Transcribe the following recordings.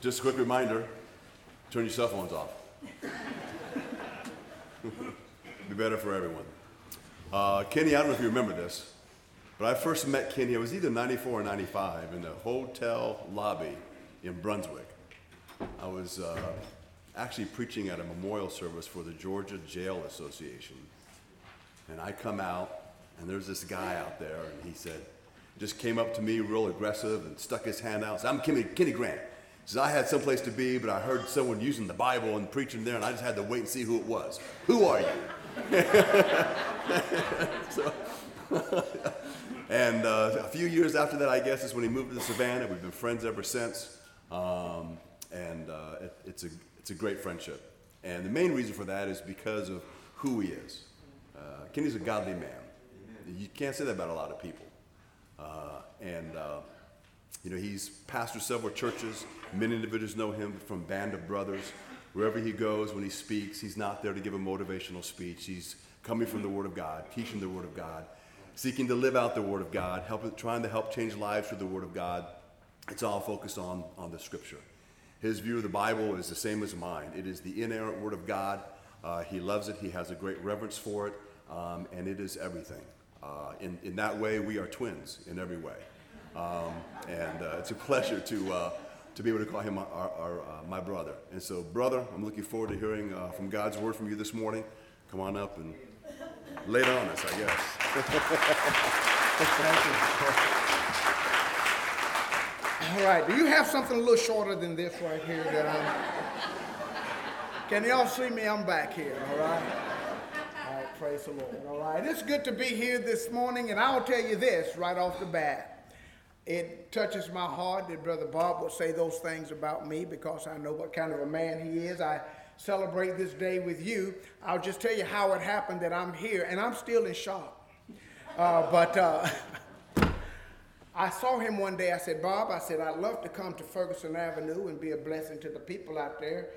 Just a quick reminder turn your cell phones off. Be better for everyone. Uh, Kenny, I don't know if you remember this, but I first met Kenny, it was either 94 or 95, in the hotel lobby in Brunswick. I was uh, actually preaching at a memorial service for the Georgia Jail Association. And I come out, and there's this guy out there, and he said, just came up to me real aggressive and stuck his hand out. Said, I'm Kenny, Kenny Grant. He says, I had someplace to be, but I heard someone using the Bible and preaching there, and I just had to wait and see who it was. Who are you? so, and uh, a few years after that, I guess, is when he moved to Savannah. We've been friends ever since. Um, and uh, it, it's, a, it's a great friendship. And the main reason for that is because of who he is. Uh, Kenny's a godly man. You can't say that about a lot of people. Uh, and, uh, you know, he's pastored several churches. Many individuals know him from Band of Brothers. Wherever he goes, when he speaks, he's not there to give a motivational speech. He's coming from the Word of God, teaching the Word of God, seeking to live out the Word of God, helping, trying to help change lives through the Word of God. It's all focused on, on the Scripture. His view of the Bible is the same as mine. It is the inerrant Word of God. Uh, he loves it. He has a great reverence for it, um, and it is everything. Uh, in, in that way, we are twins in every way. Um, and uh, it's a pleasure to, uh, to be able to call him our, our, uh, my brother. And so, brother, I'm looking forward to hearing uh, from God's word from you this morning. Come on up and lay it on us, I guess. Thank you. All right, do you have something a little shorter than this right here that I'm... Can y'all see me? I'm back here, all right? All right, praise the Lord, all right? It's good to be here this morning, and I'll tell you this right off the bat. It touches my heart that Brother Bob would say those things about me because I know what kind of a man he is. I celebrate this day with you. I'll just tell you how it happened that I'm here, and I'm still in shock. Uh, but... Uh, I saw him one day. I said, Bob, I said, I'd love to come to Ferguson Avenue and be a blessing to the people out there.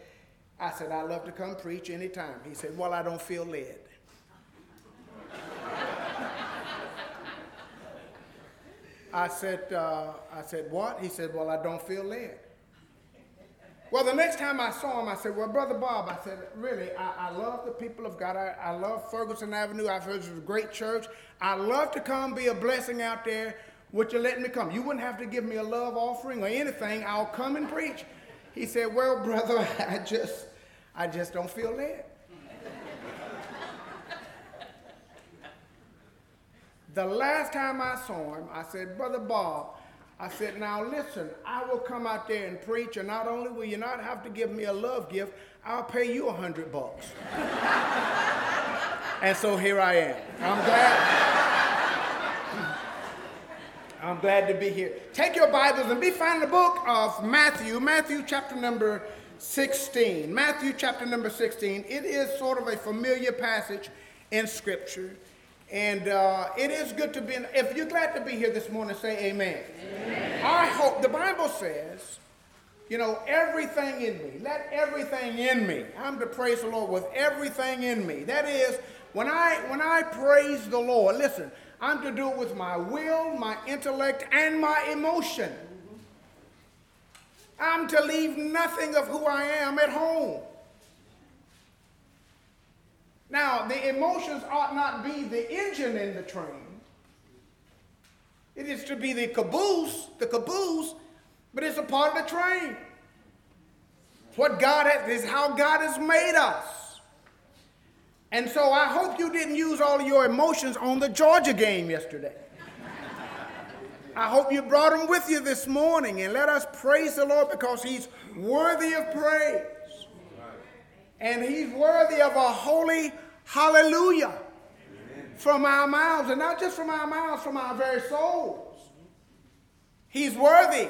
I said, I'd love to come preach anytime. He said, Well, I don't feel led. I said, uh, I said, what? He said, well, I don't feel led. Well, the next time I saw him, I said, well, Brother Bob, I said, really, I, I love the people of God. I, I love Ferguson Avenue. I've heard it's a great church. I love to come be a blessing out there. Would you let me come? You wouldn't have to give me a love offering or anything. I'll come and preach. He said, well, brother, I just, I just don't feel led. The last time I saw him, I said, Brother Bob, I said, now listen, I will come out there and preach, and not only will you not have to give me a love gift, I'll pay you a hundred bucks. and so here I am. I'm glad. I'm glad to be here. Take your Bibles and be finding the book of Matthew, Matthew chapter number 16. Matthew chapter number 16. It is sort of a familiar passage in Scripture. And uh, it is good to be, in, if you're glad to be here this morning, say amen. amen. I hope, the Bible says, you know, everything in me, let everything in me. I'm to praise the Lord with everything in me. That is, when I, when I praise the Lord, listen, I'm to do it with my will, my intellect, and my emotion. I'm to leave nothing of who I am at home. Now, the emotions ought not be the engine in the train. It is to be the caboose, the caboose, but it's a part of the train. What God has, is how God has made us. And so I hope you didn't use all of your emotions on the Georgia game yesterday. I hope you brought them with you this morning and let us praise the Lord because He's worthy of praise. And he's worthy of a holy hallelujah Amen. from our mouths, and not just from our mouths, from our very souls. He's worthy.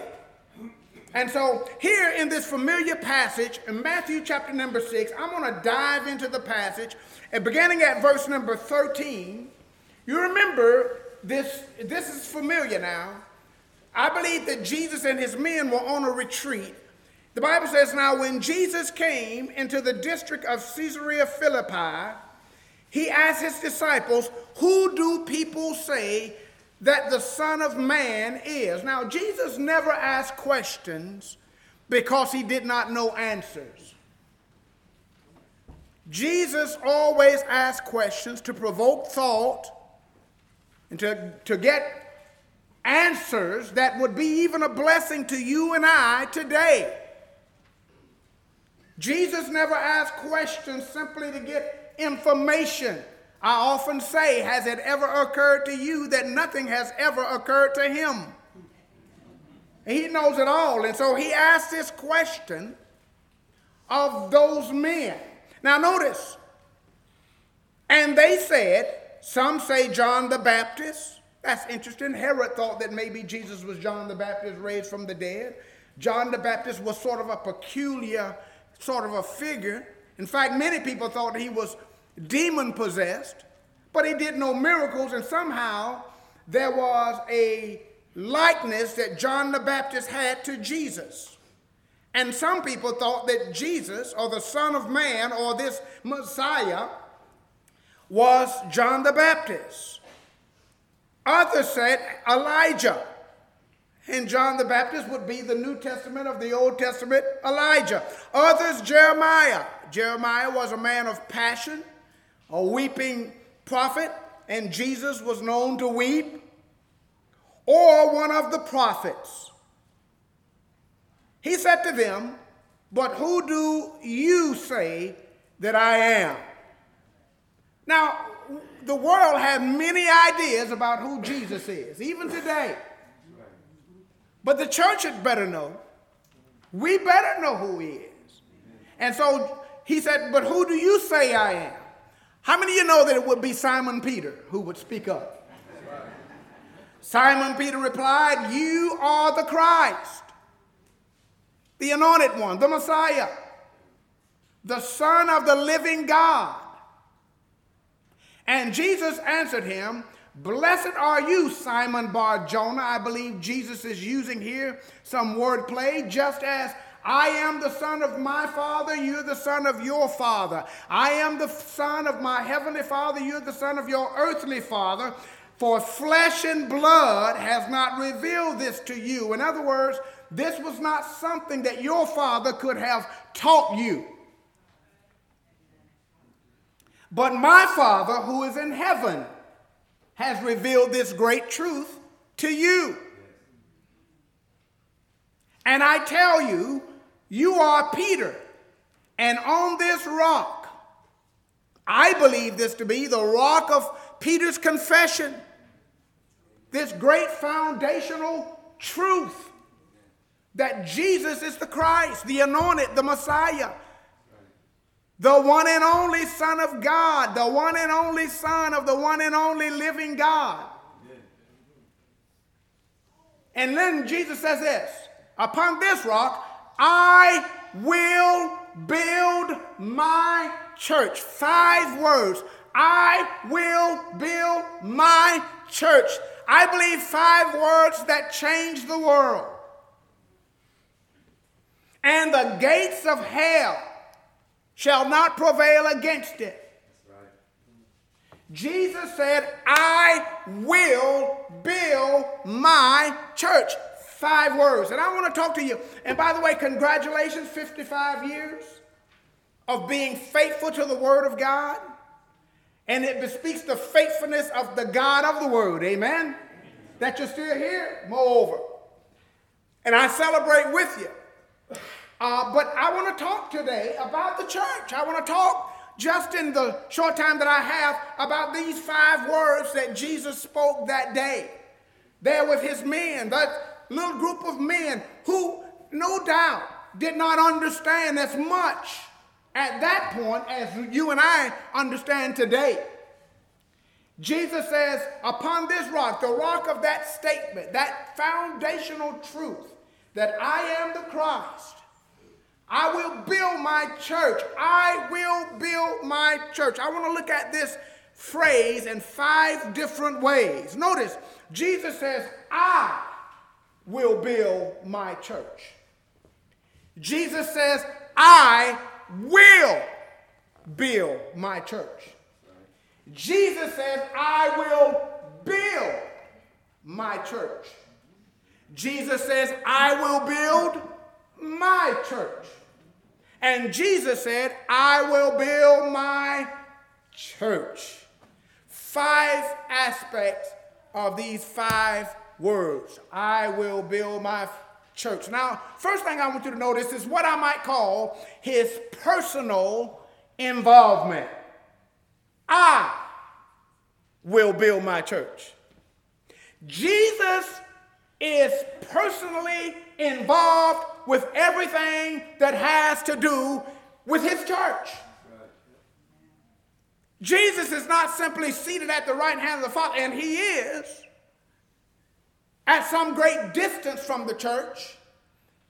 And so, here in this familiar passage, in Matthew chapter number 6, I'm going to dive into the passage, and beginning at verse number 13, you remember this, this is familiar now. I believe that Jesus and his men were on a retreat the Bible says, Now when Jesus came into the district of Caesarea Philippi, he asked his disciples, Who do people say that the Son of Man is? Now, Jesus never asked questions because he did not know answers. Jesus always asked questions to provoke thought and to, to get answers that would be even a blessing to you and I today. Jesus never asked questions simply to get information. I often say, has it ever occurred to you that nothing has ever occurred to him? He knows it all. And so he asked this question of those men. Now, notice, and they said, some say John the Baptist. That's interesting. Herod thought that maybe Jesus was John the Baptist raised from the dead. John the Baptist was sort of a peculiar sort of a figure. In fact, many people thought he was demon possessed, but he did no miracles, and somehow there was a likeness that John the Baptist had to Jesus. And some people thought that Jesus, or the Son of Man, or this Messiah, was John the Baptist. Others said Elijah. And John the Baptist would be the New Testament of the Old Testament Elijah. Others, Jeremiah. Jeremiah was a man of passion, a weeping prophet, and Jesus was known to weep. Or one of the prophets. He said to them, But who do you say that I am? Now, the world has many ideas about who Jesus is, even today. But the church had better know. We better know who he is. And so he said, But who do you say I am? How many of you know that it would be Simon Peter who would speak up? Simon Peter replied, You are the Christ, the anointed one, the Messiah, the Son of the living God. And Jesus answered him, Blessed are you, Simon Bar Jonah. I believe Jesus is using here some wordplay, just as I am the son of my father, you're the son of your father. I am the son of my heavenly father, you're the son of your earthly father. For flesh and blood has not revealed this to you. In other words, this was not something that your father could have taught you. But my Father who is in heaven has revealed this great truth to you. And I tell you, you are Peter, and on this rock, I believe this to be the rock of Peter's confession, this great foundational truth that Jesus is the Christ, the anointed, the Messiah, the one and only Son of God, the one and only Son of the one and only living God. And then Jesus says this Upon this rock, I will build my church. Five words. I will build my church. I believe five words that change the world. And the gates of hell shall not prevail against it. Jesus said, I will build my church. Five words. And I want to talk to you. And by the way, congratulations, 55 years of being faithful to the Word of God. And it bespeaks the faithfulness of the God of the Word. Amen? That you're still here, moreover. And I celebrate with you. Uh, but I want to talk today about the church. I want to talk just in the short time that I have about these five words that Jesus spoke that day. There with his men, that little group of men who, no doubt, did not understand as much at that point as you and I understand today. Jesus says, upon this rock, the rock of that statement, that foundational truth, that I am the Christ, I will build my church. I will build my church. I want to look at this phrase in five different ways. Notice, Jesus says, I will build my church. Jesus says, I will build my church. Jesus says, I will build my church. Jesus says, I will build my church. And Jesus said, I will build my church. Five aspects of these five words. I will build my church. Now, first thing I want you to notice is what I might call his personal involvement. I will build my church. Jesus is personally involved with everything that has to do with his church. Jesus is not simply seated at the right hand of the Father, and he is at some great distance from the church.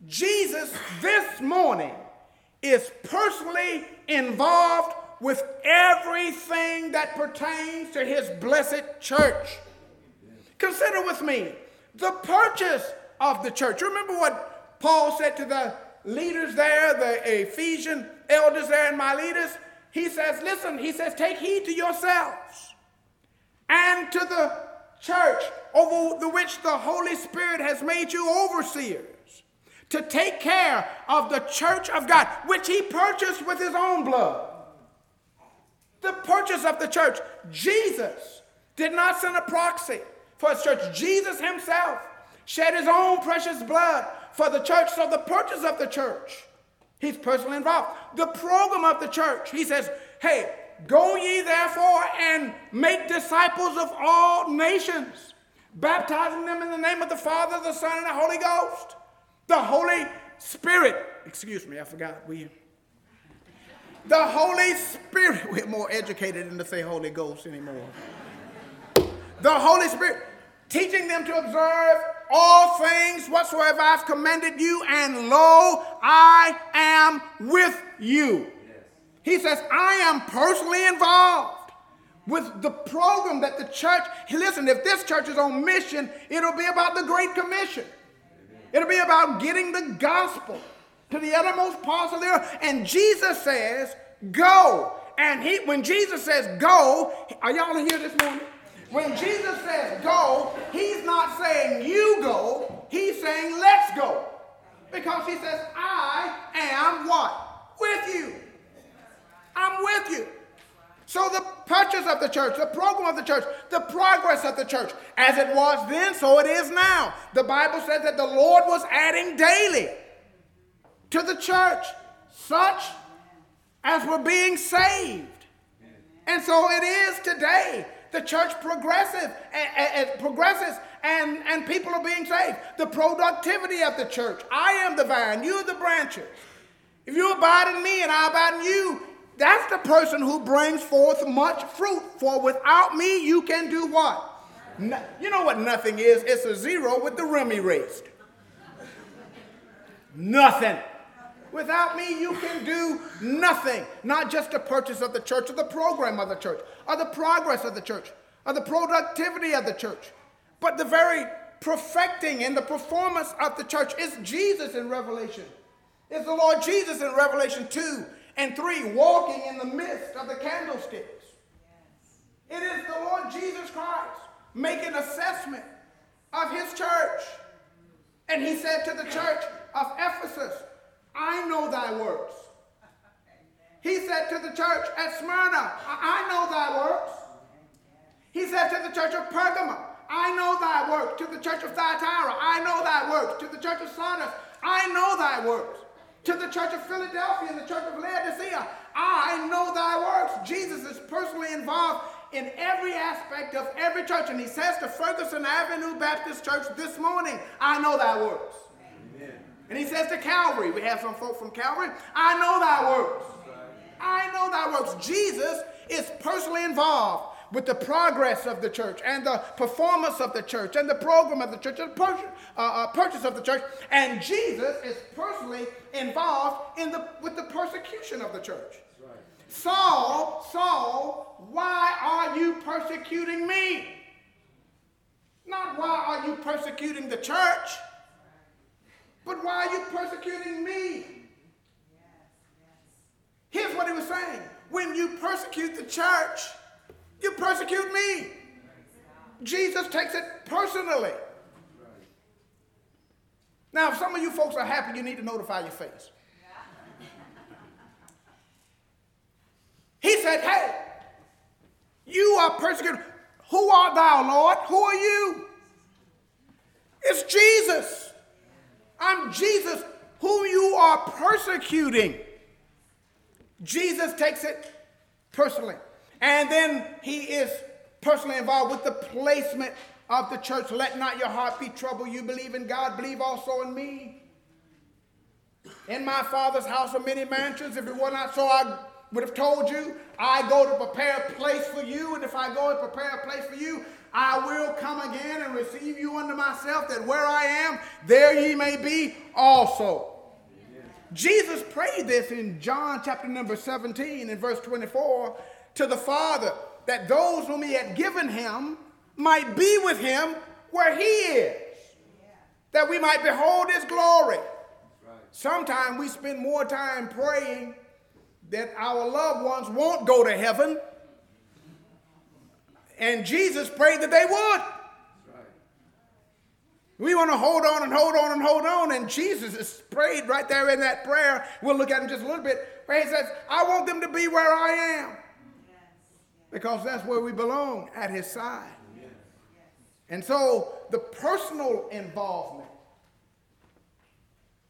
Jesus this morning is personally involved with everything that pertains to his blessed church. Consider with me the purchase of the church. Remember what Paul said to the leaders there, the Ephesian elders there, and my leaders? He says, Listen, he says, take heed to yourselves and to the church over the which the Holy Spirit has made you overseers to take care of the church of God, which he purchased with his own blood. The purchase of the church. Jesus did not send a proxy for his church. Jesus himself shed his own precious blood for the church. So the purchase of the church, he's personally involved. The program of the church, he says, hey, go ye therefore and make disciples of all nations, baptizing them in the name of the Father, the Son, and the Holy Ghost. The Holy Spirit, excuse me, I forgot. We the Holy Spirit. We're more educated than to say Holy Ghost anymore. The Holy Spirit teaching them to observe all things whatsoever I've commanded you, and lo, I am with you. He says, I am personally involved with the program that the church, listen, if this church is on mission, it'll be about the Great Commission. It'll be about getting the gospel to the uttermost parts of the earth. And Jesus says, go. And he, when Jesus says go, are y'all here this morning? When Jesus says go, he's not saying you go, he's saying let's go. Because he says, I am what? With you. I'm with you. So the purchase of the church, the program of the church, the progress of the church, as it was then, so it is now. The Bible says that the Lord was adding daily to the church such as were being saved. And so it is today the church progressive and, and, progresses and, and people are being saved. The productivity of the church. I am the vine, you are the branches. If you abide in me and I abide in you, that's the person who brings forth much fruit. For without me, you can do what? No, you know what nothing is? It's a zero with the rim erased. Nothing. Without me, you can do nothing. Not just the purchase of the church or the program of the church or the progress of the church or the productivity of the church, but the very perfecting and the performance of the church is Jesus in Revelation. It's the Lord Jesus in Revelation 2 and 3 walking in the midst of the candlesticks. Yes. It is the Lord Jesus Christ making assessment of his church. And he said to the church of Ephesus, I know thy works. He said to the church at Smyrna, I know thy works. He said to the church of Pergamum, I know thy works. To the church of Thyatira, I know thy works. To the church of Sardis, I know thy works. To the church of Philadelphia and the church of Laodicea, I know thy works. Jesus is personally involved in every aspect of every church. And he says to Ferguson Avenue Baptist Church this morning, I know thy works. And he says to Calvary, we have some folk from Calvary, I know thy works. I know thy works. Jesus is personally involved with the progress of the church and the performance of the church and the program of the church and the purchase, uh, uh, purchase of the church. And Jesus is personally involved in the, with the persecution of the church. Saul, Saul, why are you persecuting me? Not why are you persecuting the church? But why are you persecuting me? Here's what he was saying when you persecute the church, you persecute me. Jesus takes it personally. Now, if some of you folks are happy, you need to notify your face. He said, Hey, you are persecuted. Who art thou, Lord? Who are you? It's Jesus. I'm Jesus, whom you are persecuting. Jesus takes it personally. And then he is personally involved with the placement of the church. Let not your heart be troubled. You believe in God, believe also in me. In my Father's house are many mansions. If it were not so, I would have told you, I go to prepare a place for you. And if I go and prepare a place for you, I will come again and receive you unto myself, that where I am, there ye may be also. Jesus prayed this in John chapter number 17 and verse 24 to the Father that those whom he had given him might be with him where he is, that we might behold his glory. Sometimes we spend more time praying that our loved ones won't go to heaven. And Jesus prayed that they would. We want to hold on and hold on and hold on. And Jesus is prayed right there in that prayer. We'll look at him just a little bit. Where he says, I want them to be where I am. Because that's where we belong, at his side. And so the personal involvement,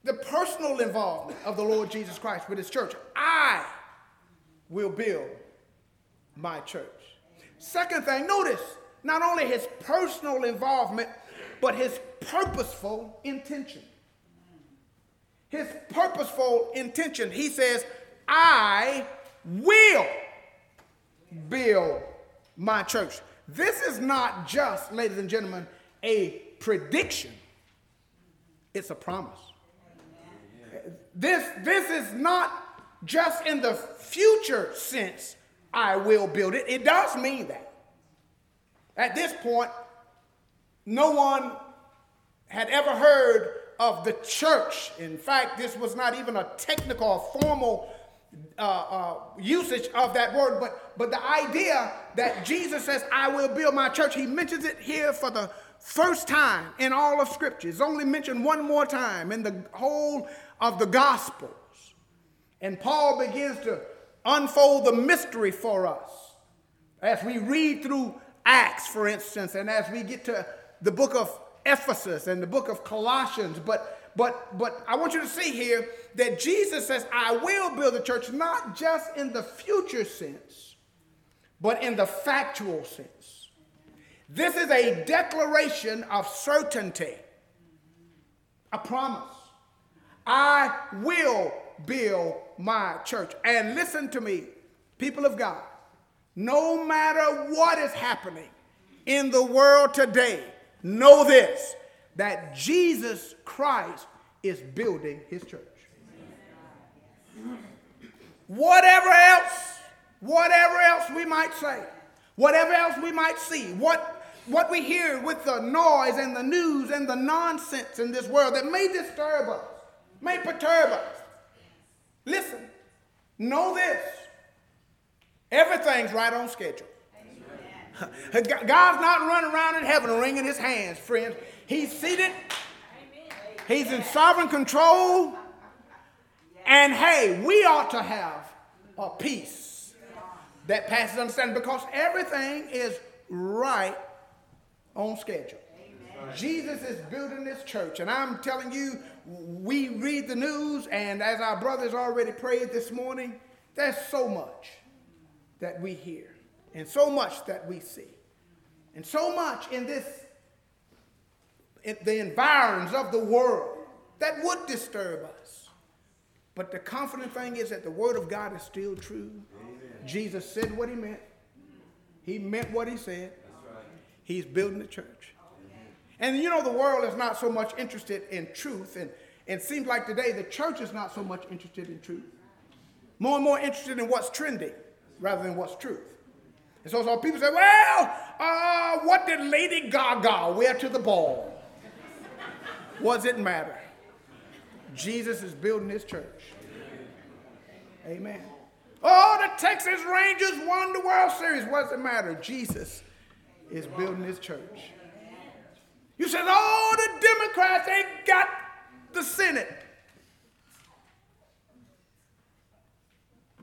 the personal involvement of the Lord Jesus Christ with his church. I will build my church. Second thing, notice not only his personal involvement, but his purposeful intention. His purposeful intention. He says, I will build my church. This is not just, ladies and gentlemen, a prediction, it's a promise. This, this is not just in the future sense, I will build it. It does mean that. At this point, no one had ever heard of the church. In fact, this was not even a technical or formal uh, uh, usage of that word, but, but the idea that Jesus says, I will build my church, he mentions it here for the first time in all of Scripture. It's only mentioned one more time in the whole of the Gospels. And Paul begins to unfold the mystery for us as we read through Acts, for instance, and as we get to the book of Ephesus and the book of Colossians. But but but I want you to see here that Jesus says, I will build a church, not just in the future sense, but in the factual sense. This is a declaration of certainty, a promise. I will build my church. And listen to me, people of God, no matter what is happening in the world today, know this that Jesus Christ is building his church. Whatever else, whatever else we might say, whatever else we might see, what, what we hear with the noise and the news and the nonsense in this world that may disturb us, may perturb us. Listen, know this everything's right on schedule. God's not running around in heaven wringing his hands, friends. He's seated, he's in sovereign control. And hey, we ought to have a peace that passes understanding because everything is right on schedule. Jesus is building this church, and I'm telling you, we read the news, and as our brothers already prayed this morning, there's so much that we hear, and so much that we see, and so much in this, in the environs of the world that would disturb us. But the confident thing is that the word of God is still true. Amen. Jesus said what he meant. He meant what he said. Right. He's building the church. And you know, the world is not so much interested in truth, and it seems like today the church is not so much interested in truth. More and more interested in what's trending rather than what's truth. And so, so people say, well, uh, what did Lady Gaga wear to the ball? what does it matter? Jesus is building his church. Amen. Oh, the Texas Rangers won the World Series. What does it matter? Jesus is building his church. You said, oh, the Democrats ain't got the Senate.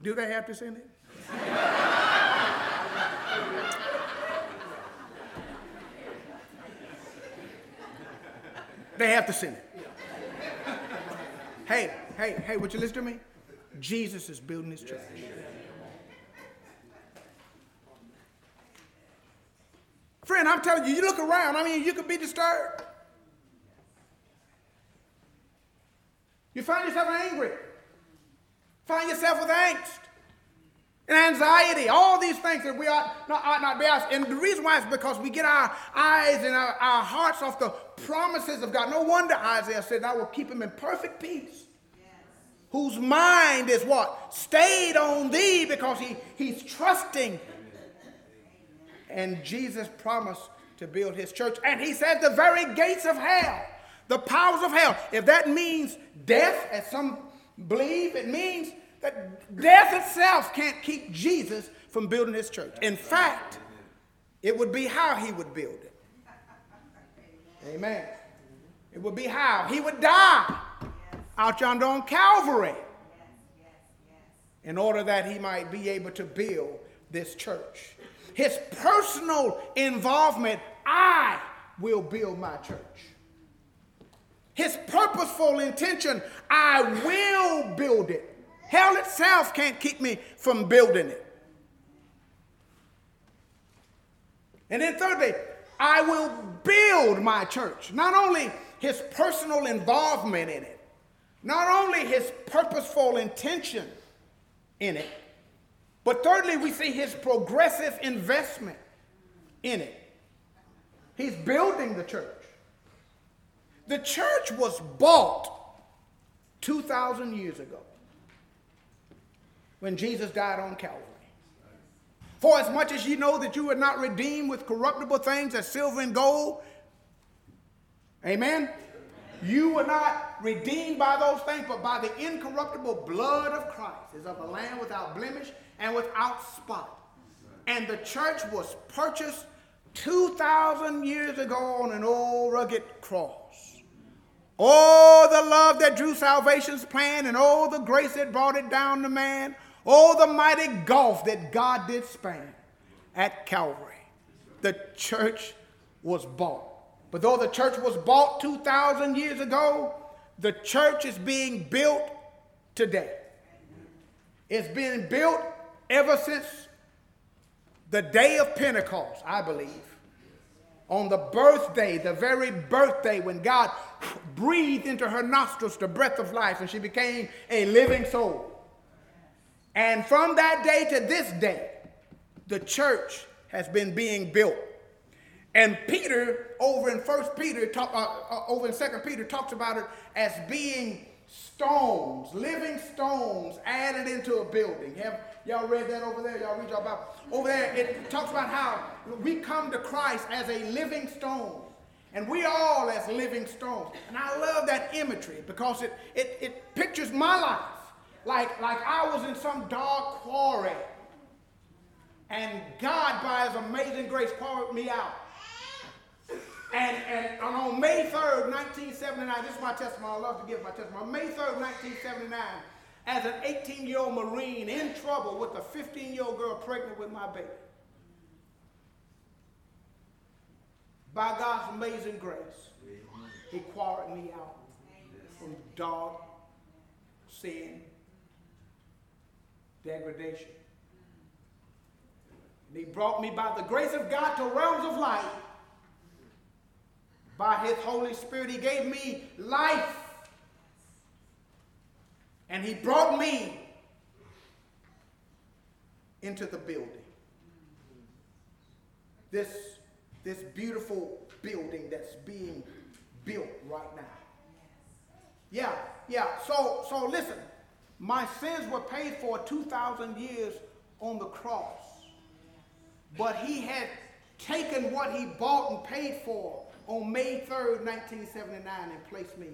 Do they have the Senate? they have the Senate. Hey, hey, hey, would you listen to me? Jesus is building his church. Friend, I'm telling you, you look around, I mean, you could be disturbed. You find yourself angry, find yourself with angst and anxiety, all these things that we ought not, ought not be asked. And the reason why is because we get our eyes and our, our hearts off the promises of God. No wonder Isaiah said, I will keep him in perfect peace. Whose mind is what? Stayed on thee because he, he's trusting and Jesus promised to build his church. And he said, the very gates of hell, the powers of hell. If that means death, as some believe, it means that death itself can't keep Jesus from building his church. In fact, it would be how he would build it. Amen. It would be how he would die out yonder on Calvary in order that he might be able to build this church his personal involvement, I will build my church. His purposeful intention, I will build it. Hell itself can't keep me from building it. And then, thirdly, I will build my church. Not only his personal involvement in it, not only his purposeful intention in it, but thirdly, we see his progressive investment in it. He's building the church. The church was bought 2,000 years ago when Jesus died on Calvary. For as much as ye know that you were not redeemed with corruptible things as silver and gold, amen, you were not redeemed by those things, but by the incorruptible blood of Christ, as of a lamb without blemish and without spot. And the church was purchased 2,000 years ago on an old rugged cross. Oh, the love that drew salvation's plan, and oh, the grace that brought it down to man. Oh, the mighty gulf that God did span at Calvary. The church was bought. But though the church was bought 2,000 years ago, the church is being built today. It's being built ever since the day of Pentecost, I believe. On the birthday, the very birthday when God breathed into her nostrils the breath of life and she became a living soul. And from that day to this day, the church has been being built. And Peter, over in First Peter, talk, uh, uh, over in Second Peter, talks about it as being stones, living stones added into a building. Have y'all read that over there? Y'all read y'all Bible? Over there, it talks about how we come to Christ as a living stone. And we all as living stones. And I love that imagery because it, it, it pictures my life. Like, like I was in some dark quarry. And God, by his amazing grace, poured me out. And, and on May 3rd, 1979, this is my testimony. I love to give my testimony. On May 3rd, 1979, as an 18 year old Marine in trouble with a 15 year old girl pregnant with my baby. By God's amazing grace, He quarried me out from dark sin, degradation. And He brought me by the grace of God to realms of light by his Holy Spirit, he gave me life. And he brought me into the building. This, this beautiful building that's being built right now. Yeah, yeah. So, so listen. My sins were paid for 2,000 years on the cross. But he had taken what he bought and paid for on May 3rd, 1979, and placed me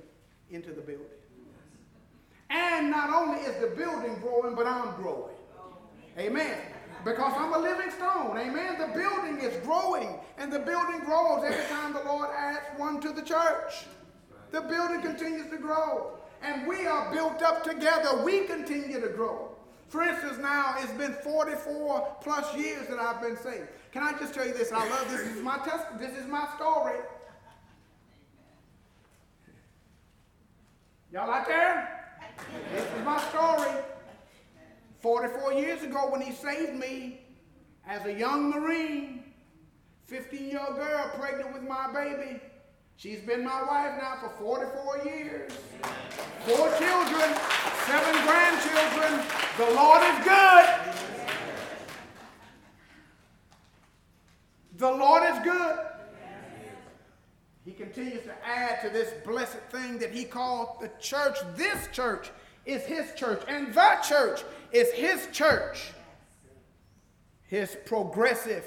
into the building. And not only is the building growing, but I'm growing. Amen. Because I'm a living stone. Amen. The building is growing, and the building grows every time the Lord adds one to the church. The building continues to grow. And we are built up together. We continue to grow. For instance, now it's been 44 plus years that I've been saved. Can I just tell you this? I love this. This is my test. This is my story. Y'all out there? This is my story. 44 years ago, when he saved me as a young Marine, 15 year old girl pregnant with my baby. She's been my wife now for 44 years. Four children, seven grandchildren. The Lord is good. The Lord is good. He continues to add to this blessed thing that he called the church. This church is his church, and the church is his church. His progressive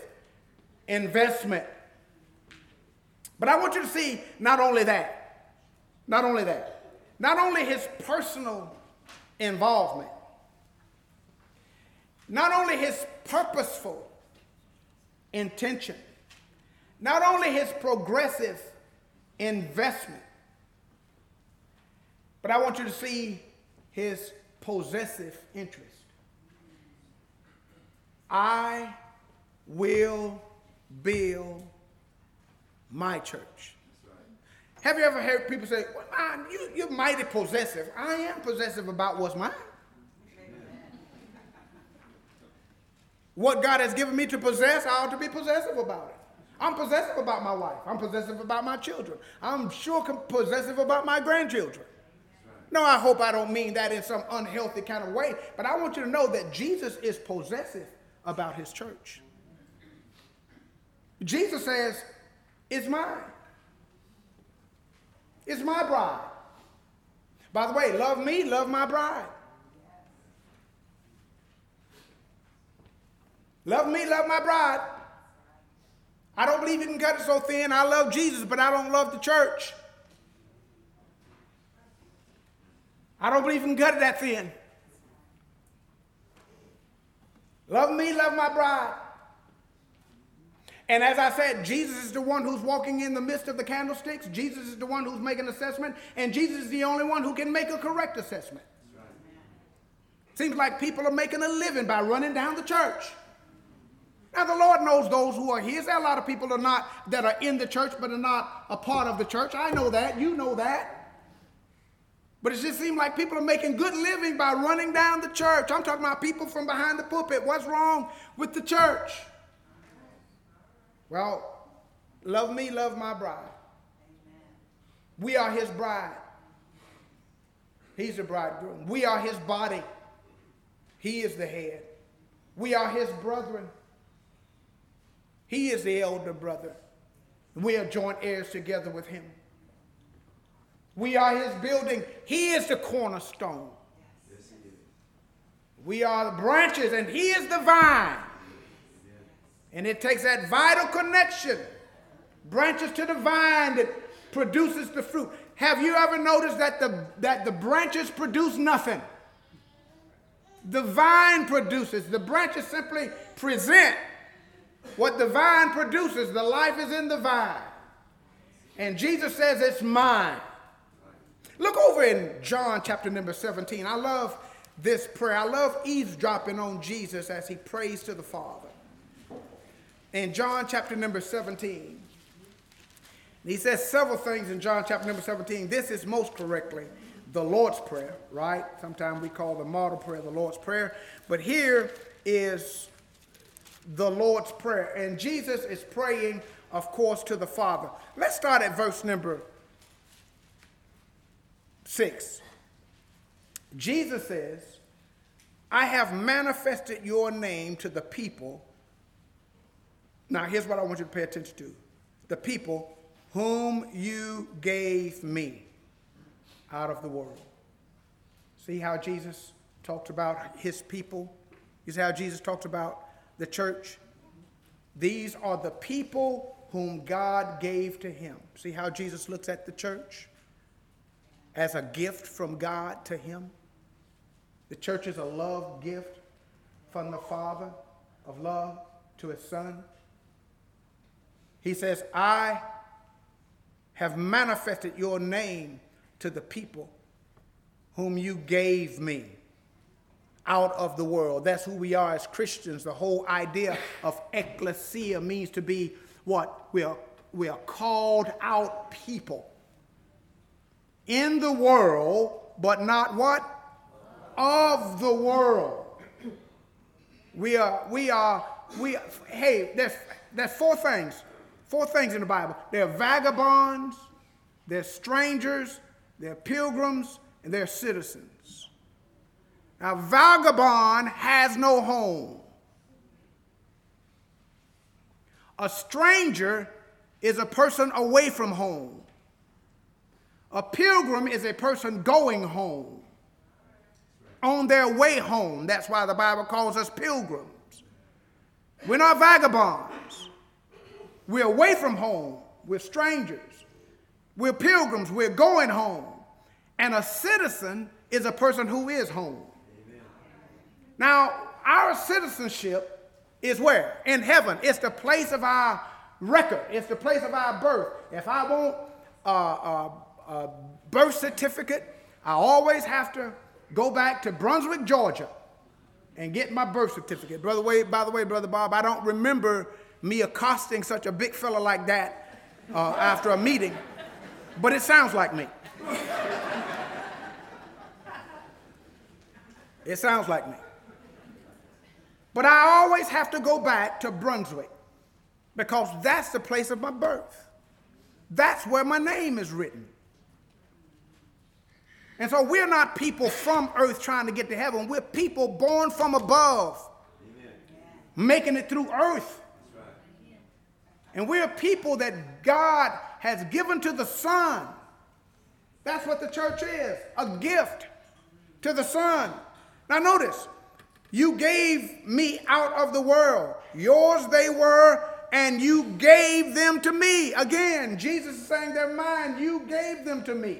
investment. But I want you to see not only that, not only that, not only his personal involvement, not only his purposeful intention, not only his progressive investment, but I want you to see his possessive interest. I will build my church. Have you ever heard people say, well, man, you, you're mighty possessive? I am possessive about what's mine. What God has given me to possess, I ought to be possessive about it. I'm possessive about my wife. I'm possessive about my children. I'm sure possessive about my grandchildren. No, I hope I don't mean that in some unhealthy kind of way, but I want you to know that Jesus is possessive about his church. Jesus says, It's mine. It's my bride. By the way, love me, love my bride. Love me, love my bride. I don't believe you can cut it so thin. I love Jesus, but I don't love the church. I don't believe you can cut it that thin. Love me, love my bride. And as I said, Jesus is the one who's walking in the midst of the candlesticks. Jesus is the one who's making assessment. And Jesus is the only one who can make a correct assessment. Seems like people are making a living by running down the church. Now the Lord knows those who are His. There are a lot of people are not that are in the church but are not a part of the church. I know that. You know that. But it just seems like people are making good living by running down the church. I'm talking about people from behind the pulpit. What's wrong with the church? Well, love me, love my bride. We are his bride. He's the bridegroom. We are his body. He is the head. We are his brethren. He is the elder brother. We are joint heirs together with him. We are his building. He is the cornerstone. We are the branches, and he is the vine. And it takes that vital connection, branches to the vine, that produces the fruit. Have you ever noticed that the, that the branches produce nothing? The vine produces. The branches simply present what the vine produces. The life is in the vine. And Jesus says, It's mine. Look over in John chapter number 17. I love this prayer. I love eavesdropping on Jesus as he prays to the Father. In John chapter number 17, he says several things in John chapter number 17. This is most correctly the Lord's Prayer, right? Sometimes we call the model prayer the Lord's Prayer. But here is the Lord's Prayer. And Jesus is praying, of course, to the Father. Let's start at verse number 6. Jesus says, I have manifested your name to the people. Now, here's what I want you to pay attention to the people whom you gave me out of the world. See how Jesus talked about his people? You see how Jesus talked about the church? These are the people whom God gave to him. See how Jesus looks at the church? as a gift from God to him. The church is a love gift from the Father of love to his Son. He says, I have manifested your name to the people whom you gave me out of the world. That's who we are as Christians. The whole idea of ecclesia means to be what? We are, we are called out people in the world, but not what? Of the world. We are, we are, we, are, hey, there's, there's four things. Four things in the Bible. They're vagabonds, they're strangers, they're pilgrims, and they're citizens. Now, vagabond has no home. A stranger is a person away from home. A pilgrim is a person going home, on their way home. That's why the Bible calls us pilgrims. We're not vagabonds. We're away from home. We're strangers. We're pilgrims. We're going home. And a citizen is a person who is home. Now, our citizenship is where? In heaven. It's the place of our record, it's the place of our birth. If I want uh, uh, a birth certificate, I always have to go back to Brunswick, Georgia, and get my birth certificate. Brother Wade, by the way, Brother Bob, I don't remember me accosting such a big fella like that uh, after a meeting, but it sounds like me. It sounds like me. But I always have to go back to Brunswick because that's the place of my birth. That's where my name is written. And so we're not people from earth trying to get to heaven. We're people born from above, Amen. making it through earth. Right. And we're people that God has given to the Son. That's what the church is a gift to the Son. Now, notice, you gave me out of the world. Yours they were, and you gave them to me. Again, Jesus is saying they're mine. You gave them to me.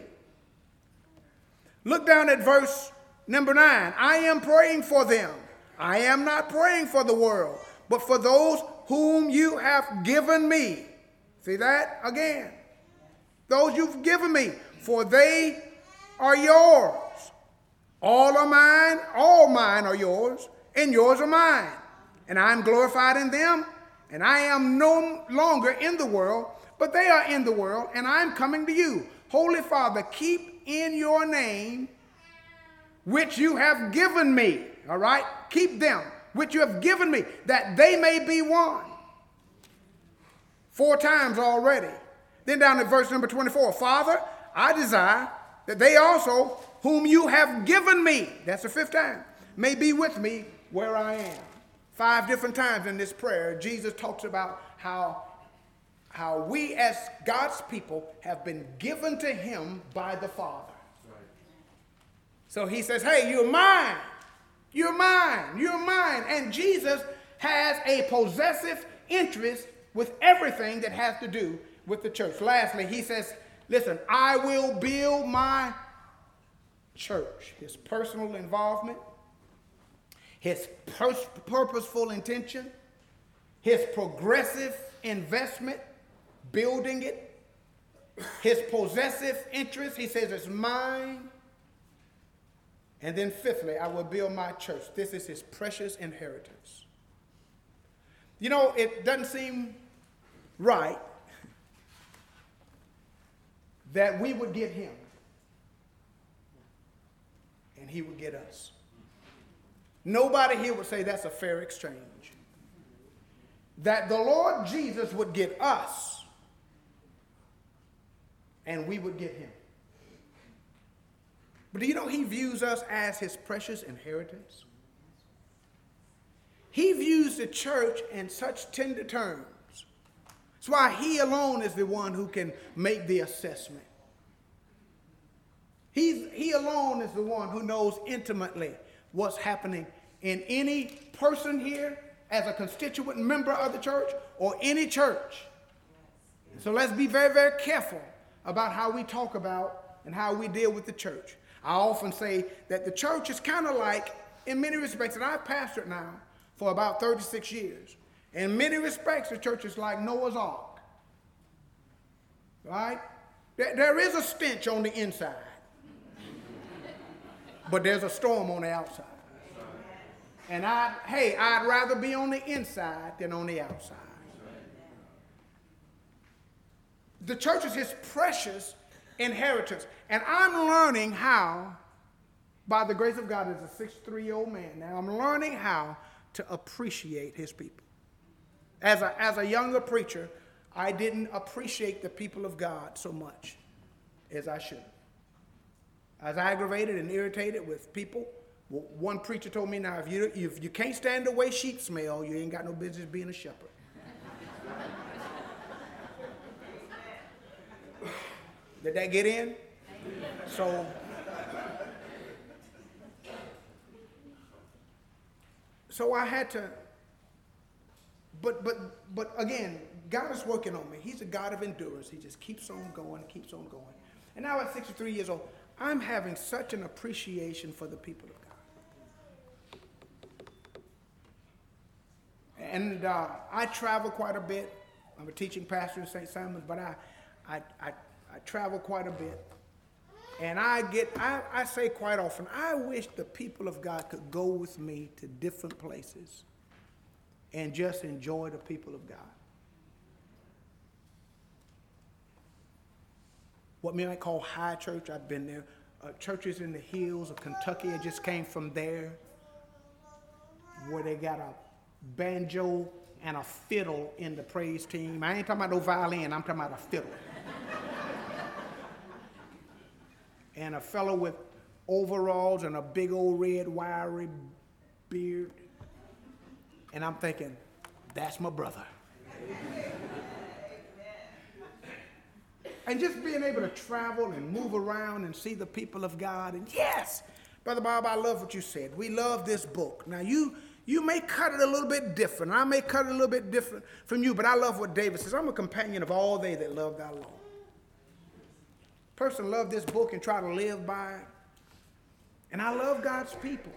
Look down at verse number nine. I am praying for them. I am not praying for the world, but for those whom you have given me. See that again? Those you've given me, for they are yours. All are mine, all mine are yours, and yours are mine. And I am glorified in them, and I am no longer in the world, but they are in the world, and I am coming to you. Holy Father, keep in your name, which you have given me. All right? Keep them, which you have given me, that they may be one. Four times already. Then down at verse number 24 Father, I desire that they also, whom you have given me, that's the fifth time, may be with me where I am. Five different times in this prayer, Jesus talks about how how we as God's people have been given to him by the Father. So he says, Hey, you're mine. You're mine. You're mine. And Jesus has a possessive interest with everything that has to do with the church. Lastly, he says, Listen, I will build my church. His personal involvement, his purposeful intention, his progressive investment, building it, his possessive interest, he says it's mine. And then, fifthly, I will build my church. This is his precious inheritance. You know, it doesn't seem right that we would get him and he would get us. Nobody here would say that's a fair exchange. That the Lord Jesus would get us and we would get him. But do you know he views us as his precious inheritance? He views the church in such tender terms. That's why he alone is the one who can make the assessment. He's, he alone is the one who knows intimately what's happening in any person here as a constituent member of the church or any church. So let's be very, very careful about how we talk about and how we deal with the church. I often say that the church is kind of like, in many respects, and I've pastored now for about 36 years. In many respects, the church is like Noah's Ark. Right? There, there is a stench on the inside, but there's a storm on the outside. And I, hey, I'd rather be on the inside than on the outside. The church is his precious inheritance. And I'm learning how, by the grace of God, as a 63 year old man now, I'm learning how to appreciate his people. As a, as a younger preacher, I didn't appreciate the people of God so much as I should. I was aggravated and irritated with people. One preacher told me, now, if you, if you can't stand the way sheep smell, you ain't got no business being a shepherd. Did that get in? So, so I had to, but, but, but again, God is working on me. He's a God of endurance. He just keeps on going, keeps on going. And now at 63 years old, I'm having such an appreciation for the people of God. And uh, I travel quite a bit. I'm a teaching pastor in St. Simons, but I, I, I, I travel quite a bit. And I get, I, I say quite often, I wish the people of God could go with me to different places and just enjoy the people of God. What we might call high church, I've been there. Uh, churches in the hills of Kentucky, I just came from there, where they got a banjo and a fiddle in the praise team. I ain't talking about no violin, I'm talking about a fiddle. and a fellow with overalls and a big old red wiry beard. And I'm thinking, that's my brother. And just being able to travel and move around and see the people of God. And yes, Brother Bob, I love what you said. We love this book. Now, you you may cut it a little bit different. I may cut it a little bit different from you, but I love what David says. I'm a companion of all they that love thy law. Person love this book and try to live by it. And I love God's people.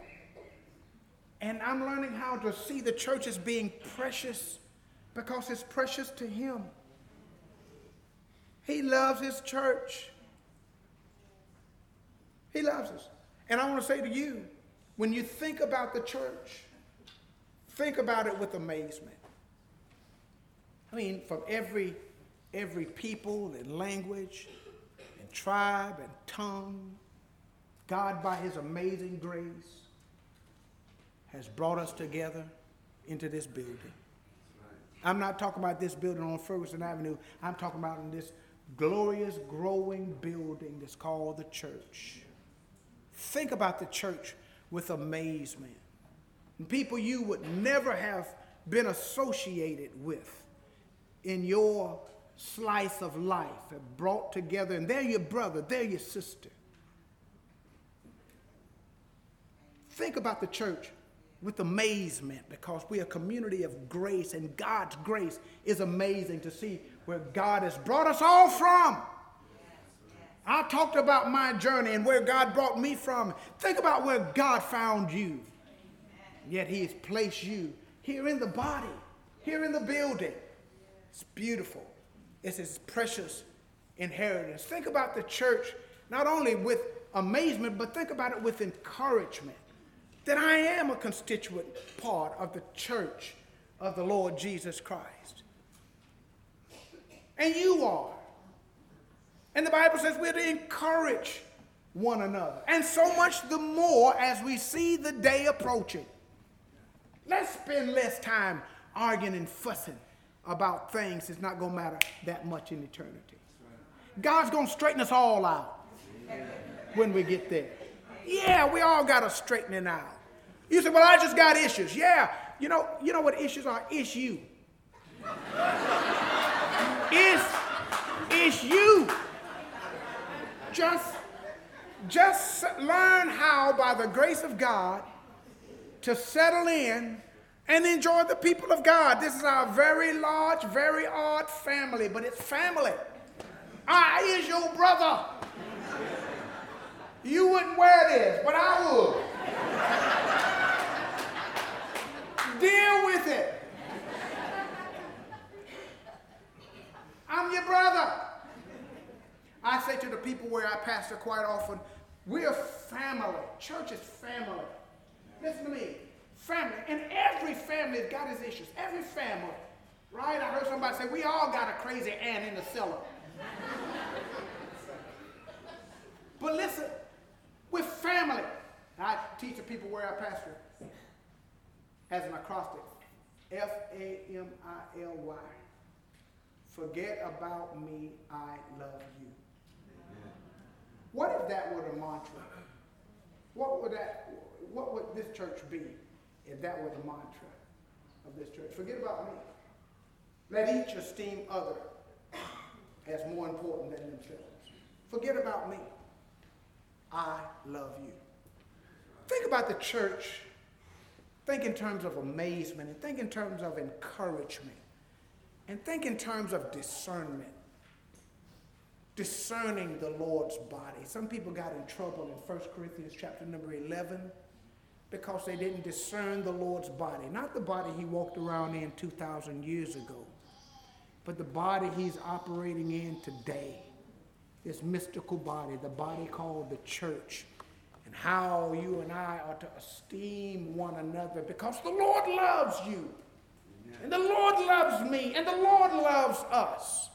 And I'm learning how to see the church as being precious because it's precious to Him. He loves His church. He loves us. And I want to say to you, when you think about the church, Think about it with amazement. I mean, from every every people and language and tribe and tongue, God, by his amazing grace, has brought us together into this building. I'm not talking about this building on Ferguson Avenue. I'm talking about in this glorious, growing building that's called the church. Think about the church with amazement people you would never have been associated with in your slice of life have brought together, and they're your brother, they're your sister. Think about the church with amazement because we're a community of grace, and God's grace is amazing to see where God has brought us all from. I talked about my journey and where God brought me from. Think about where God found you. Yet he has placed you here in the body, here in the building. It's beautiful. It's his precious inheritance. Think about the church not only with amazement, but think about it with encouragement that I am a constituent part of the church of the Lord Jesus Christ. And you are. And the Bible says we're to encourage one another. And so much the more as we see the day approaching. Let's spend less time arguing and fussing about things that's not going to matter that much in eternity. God's going to straighten us all out when we get there. Yeah, we all got to straighten it out. You say, well, I just got issues. Yeah, you know, you know what issues are? It's it's, it's you. Just, just learn how, by the grace of God, to settle in and enjoy the people of God. This is our very large, very odd family, but it's family. I is your brother. You wouldn't wear this, but I would. Deal with it. I'm your brother. I say to the people where I pastor quite often, we're family. Church is family. Listen to me. Family. And every family has got its issues. Every family. Right? I heard somebody say, we all got a crazy aunt in the cellar. but listen, we're family. I teach the people where I pastor as an acrostic. F A M I L Y. Forget about me, I love you. What if that were the mantra? What would that what would this church be if that were the mantra of this church? Forget about me. Let each esteem other as more important than themselves. Forget about me. I love you. Think about the church. Think in terms of amazement and think in terms of encouragement and think in terms of discernment. Discerning the Lord's body. Some people got in trouble in 1 Corinthians chapter number 11 because they didn't discern the Lord's body. Not the body he walked around in 2,000 years ago, but the body he's operating in today. This mystical body, the body called the church. And how you and I are to esteem one another because the Lord loves you. And the Lord loves me, and the Lord loves us.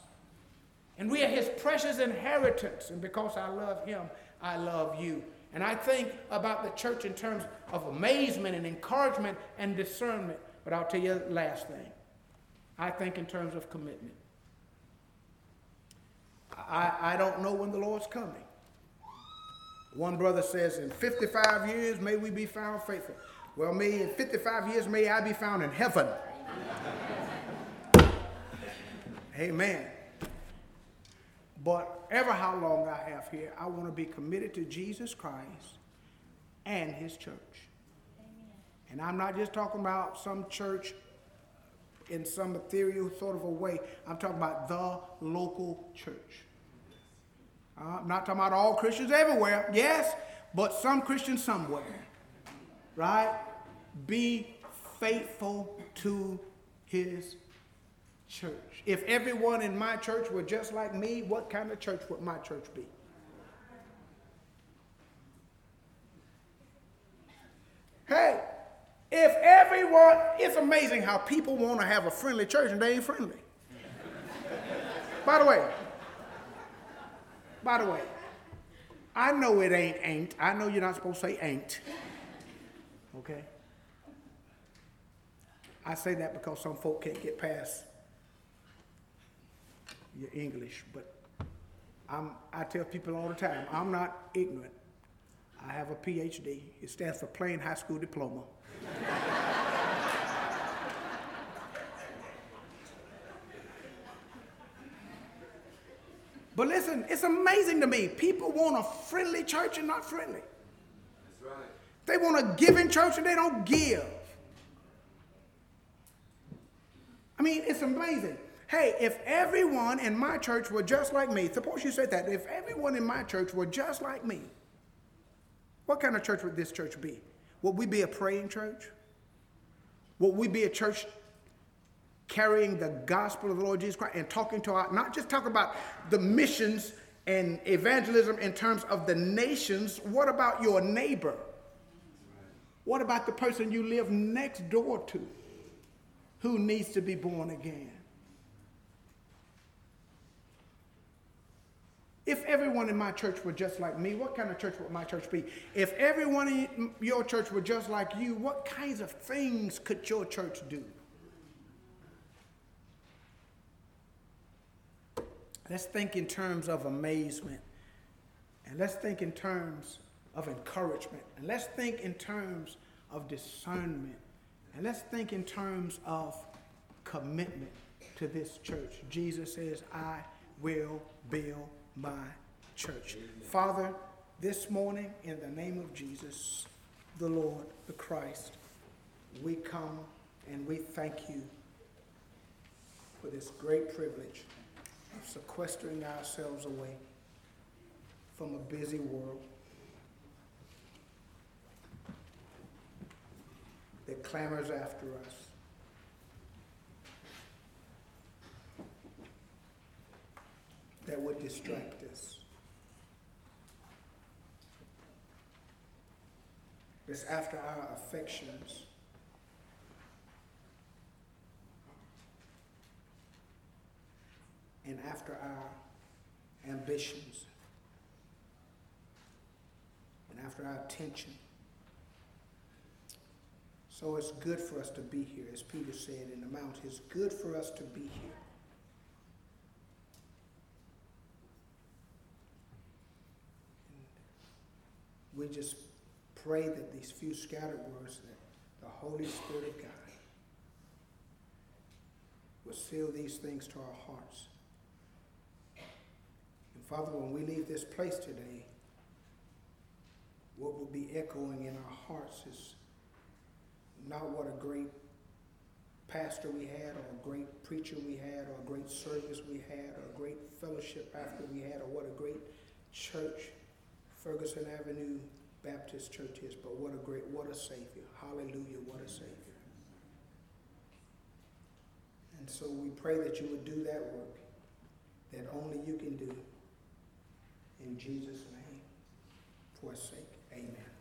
And we are his precious inheritance. And because I love him, I love you. And I think about the church in terms of amazement and encouragement and discernment. But I'll tell you the last thing. I think in terms of commitment. I, I don't know when the Lord's coming. One brother says, in 55 years, may we be found faithful. Well, may in 55 years, may I be found in heaven. Amen. But ever how long I have here, I want to be committed to Jesus Christ and his church. And I'm not just talking about some church in some ethereal sort of a way. I'm talking about the local church. Uh, I'm not talking about all Christians everywhere, yes, but some Christians somewhere. Right? Be faithful to his church. If everyone in my church were just like me, what kind of church would my church be? Hey, if everyone, it's amazing how people want to have a friendly church and they ain't friendly. by the way, by the way, I know it ain't ain't. I know you're not supposed to say ain't. Okay? I say that because some folk can't get past your English, but I'm, I tell people all the time, I'm not ignorant. I have a PhD. It stands for Plain High School Diploma. but listen, it's amazing to me. People want a friendly church and not friendly. That's right. They want a giving church and they don't give. I mean, it's amazing. Hey, if everyone in my church were just like me, suppose you said that, if everyone in my church were just like me, what kind of church would this church be? Would we be a praying church? Would we be a church carrying the gospel of the Lord Jesus Christ and talking to our, not just talk about the missions and evangelism in terms of the nations, what about your neighbor? What about the person you live next door to who needs to be born again? If everyone in my church were just like me, what kind of church would my church be? If everyone in your church were just like you, what kinds of things could your church do? Let's think in terms of amazement. And let's think in terms of encouragement. And let's think in terms of discernment. And let's think in terms of commitment to this church. Jesus says, I will build my church. Father, this morning, in the name of Jesus, the Lord, the Christ, we come and we thank you for this great privilege of sequestering ourselves away from a busy world that clamors after us. That would distract us. It's after our affections. And after our ambitions. And after our attention. So it's good for us to be here, as Peter said in the mount. It's good for us to be here. we just pray that these few scattered words that the Holy Spirit of God will seal these things to our hearts. And Father, when we leave this place today, what will be echoing in our hearts is not what a great pastor we had, or a great preacher we had, or a great service we had, or a great fellowship after we had, or what a great church Ferguson Avenue Baptist Church is, but what a great, what a Savior. Hallelujah, what a Savior. And so we pray that you would do that work that only you can do. In Jesus' name, for sake, amen.